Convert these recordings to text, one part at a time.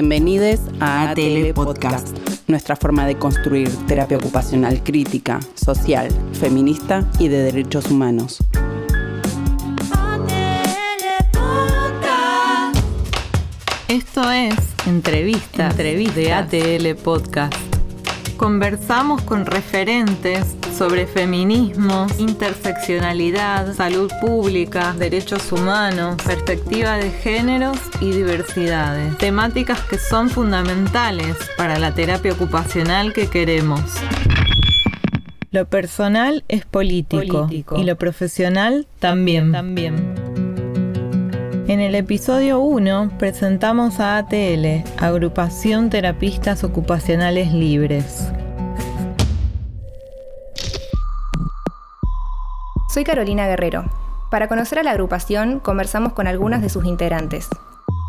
Bienvenidos a ATL Podcast, nuestra forma de construir terapia ocupacional crítica, social, feminista y de derechos humanos. Esto es Entrevista, de ATL Podcast. Conversamos con referentes sobre feminismo, interseccionalidad, salud pública, derechos humanos, perspectiva de géneros y diversidades. Temáticas que son fundamentales para la terapia ocupacional que queremos. Lo personal es político, y lo profesional también. también. En el episodio 1 presentamos a ATL, Agrupación Terapistas Ocupacionales Libres. Soy Carolina Guerrero. Para conocer a la agrupación, conversamos con algunas de sus integrantes.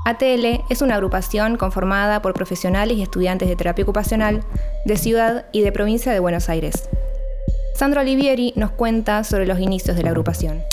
ATL es una agrupación conformada por profesionales y estudiantes de terapia ocupacional de ciudad y de provincia de Buenos Aires. Sandro Olivieri nos cuenta sobre los inicios de la agrupación.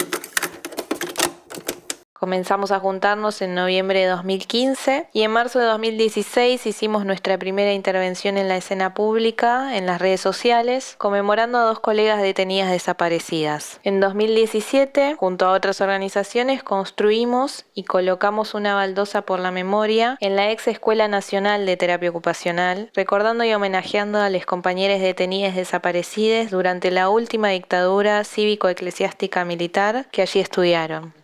Comenzamos a juntarnos en noviembre de 2015 y en marzo de 2016 hicimos nuestra primera intervención en la escena pública, en las redes sociales, conmemorando a dos colegas detenidas desaparecidas. En 2017, junto a otras organizaciones, construimos y colocamos una baldosa por la memoria en la ex Escuela Nacional de Terapia Ocupacional, recordando y homenajeando a las compañeras detenidas desaparecidas durante la última dictadura cívico-eclesiástica militar que allí estudiaron.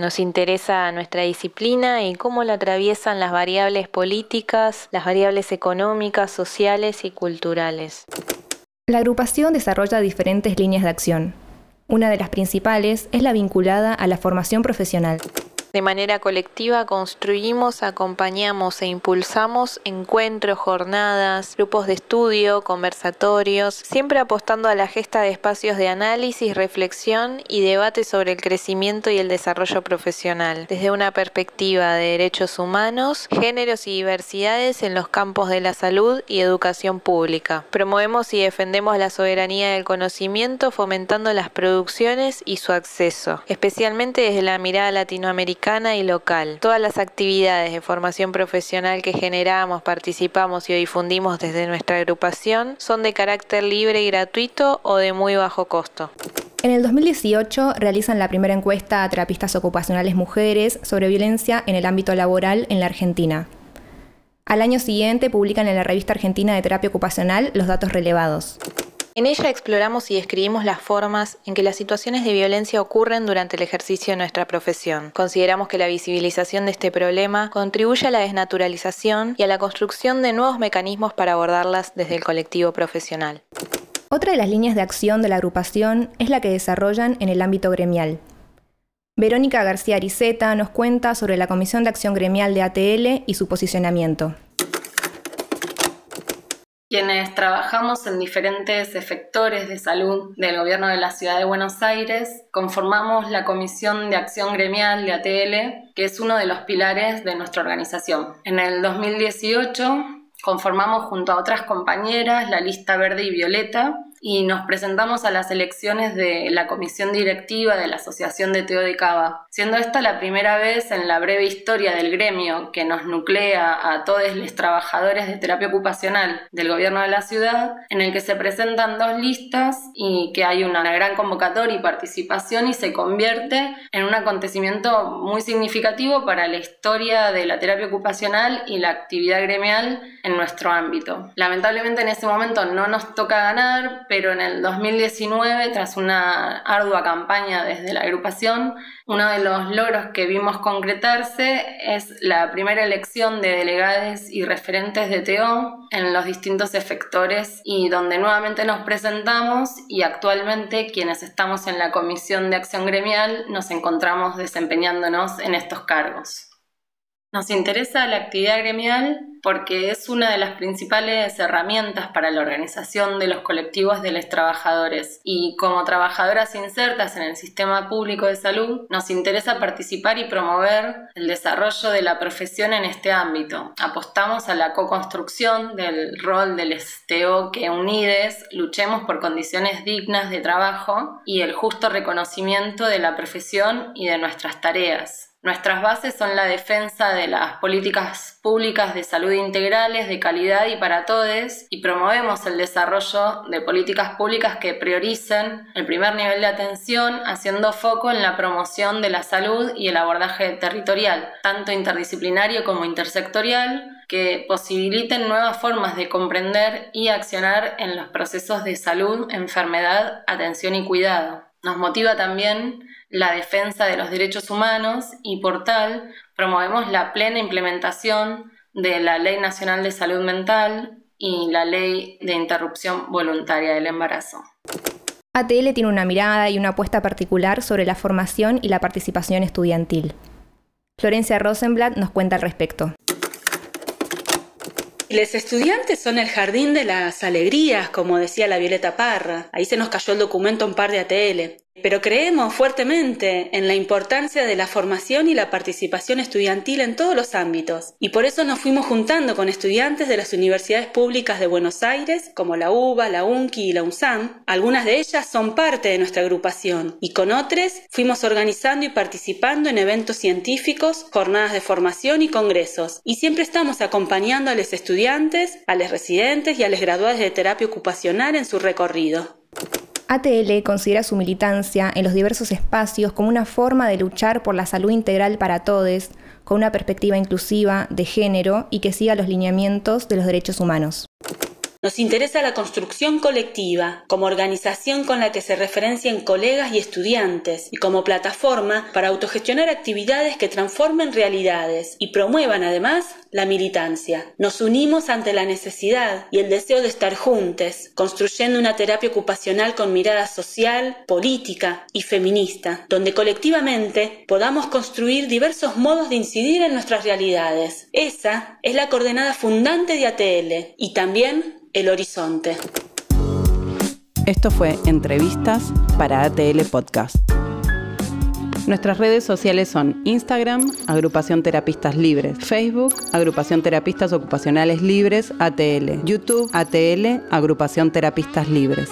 Nos interesa nuestra disciplina y cómo la atraviesan las variables políticas, las variables económicas, sociales y culturales. La agrupación desarrolla diferentes líneas de acción. Una de las principales es la vinculada a la formación profesional. De manera colectiva construimos, acompañamos e impulsamos encuentros, jornadas, grupos de estudio, conversatorios, siempre apostando a la gesta de espacios de análisis, reflexión y debate sobre el crecimiento y el desarrollo profesional, desde una perspectiva de derechos humanos, géneros y diversidades en los campos de la salud y educación pública. Promovemos y defendemos la soberanía del conocimiento fomentando las producciones y su acceso, especialmente desde la mirada latinoamericana y local. Todas las actividades de formación profesional que generamos, participamos y difundimos desde nuestra agrupación son de carácter libre y gratuito o de muy bajo costo. En el 2018 realizan la primera encuesta a terapistas ocupacionales mujeres sobre violencia en el ámbito laboral en la Argentina. Al año siguiente publican en la revista argentina de terapia ocupacional los datos relevados. En ella exploramos y describimos las formas en que las situaciones de violencia ocurren durante el ejercicio de nuestra profesión. Consideramos que la visibilización de este problema contribuye a la desnaturalización y a la construcción de nuevos mecanismos para abordarlas desde el colectivo profesional. Otra de las líneas de acción de la agrupación es la que desarrollan en el ámbito gremial. Verónica García Ariceta nos cuenta sobre la Comisión de Acción Gremial de ATL y su posicionamiento quienes trabajamos en diferentes efectores de salud del gobierno de la ciudad de Buenos Aires, conformamos la Comisión de Acción Gremial de ATL, que es uno de los pilares de nuestra organización. En el 2018 conformamos junto a otras compañeras la lista verde y violeta y nos presentamos a las elecciones de la comisión directiva de la Asociación de Teo de Cava, siendo esta la primera vez en la breve historia del gremio que nos nuclea a todos los trabajadores de terapia ocupacional del gobierno de la ciudad, en el que se presentan dos listas y que hay una gran convocatoria y participación y se convierte en un acontecimiento muy significativo para la historia de la terapia ocupacional y la actividad gremial en nuestro ámbito. Lamentablemente en ese momento no nos toca ganar, pero en el 2019, tras una ardua campaña desde la agrupación, uno de los logros que vimos concretarse es la primera elección de delegados y referentes de TEO en los distintos efectores y donde nuevamente nos presentamos y actualmente quienes estamos en la Comisión de Acción Gremial nos encontramos desempeñándonos en estos cargos. Nos interesa la actividad gremial porque es una de las principales herramientas para la organización de los colectivos de los trabajadores y como trabajadoras insertas en el sistema público de salud nos interesa participar y promover el desarrollo de la profesión en este ámbito. Apostamos a la co-construcción del rol del STO que unides luchemos por condiciones dignas de trabajo y el justo reconocimiento de la profesión y de nuestras tareas. Nuestras bases son la defensa de las políticas públicas de salud integrales, de calidad y para todos, y promovemos el desarrollo de políticas públicas que prioricen el primer nivel de atención, haciendo foco en la promoción de la salud y el abordaje territorial, tanto interdisciplinario como intersectorial, que posibiliten nuevas formas de comprender y accionar en los procesos de salud, enfermedad, atención y cuidado. Nos motiva también la defensa de los derechos humanos y por tal promovemos la plena implementación de la Ley Nacional de Salud Mental y la Ley de Interrupción Voluntaria del Embarazo. ATL tiene una mirada y una apuesta particular sobre la formación y la participación estudiantil. Florencia Rosenblatt nos cuenta al respecto. Los estudiantes son el jardín de las alegrías, como decía la Violeta Parra. Ahí se nos cayó el documento un par de ATL. Pero creemos fuertemente en la importancia de la formación y la participación estudiantil en todos los ámbitos, y por eso nos fuimos juntando con estudiantes de las universidades públicas de Buenos Aires, como la UBA, la UNCI y la UNSAM. Algunas de ellas son parte de nuestra agrupación, y con otras fuimos organizando y participando en eventos científicos, jornadas de formación y congresos, y siempre estamos acompañando a los estudiantes, a los residentes y a los graduados de terapia ocupacional en su recorrido. ATL considera su militancia en los diversos espacios como una forma de luchar por la salud integral para todos, con una perspectiva inclusiva, de género y que siga los lineamientos de los derechos humanos. Nos interesa la construcción colectiva, como organización con la que se referencian colegas y estudiantes, y como plataforma para autogestionar actividades que transformen realidades y promuevan además la militancia. Nos unimos ante la necesidad y el deseo de estar juntos, construyendo una terapia ocupacional con mirada social, política y feminista, donde colectivamente podamos construir diversos modos de incidir en nuestras realidades. Esa es la coordenada fundante de ATL y también el horizonte. Esto fue Entrevistas para ATL Podcast. Nuestras redes sociales son Instagram, Agrupación Terapistas Libres, Facebook, Agrupación Terapistas Ocupacionales Libres, ATL, YouTube, ATL, Agrupación Terapistas Libres.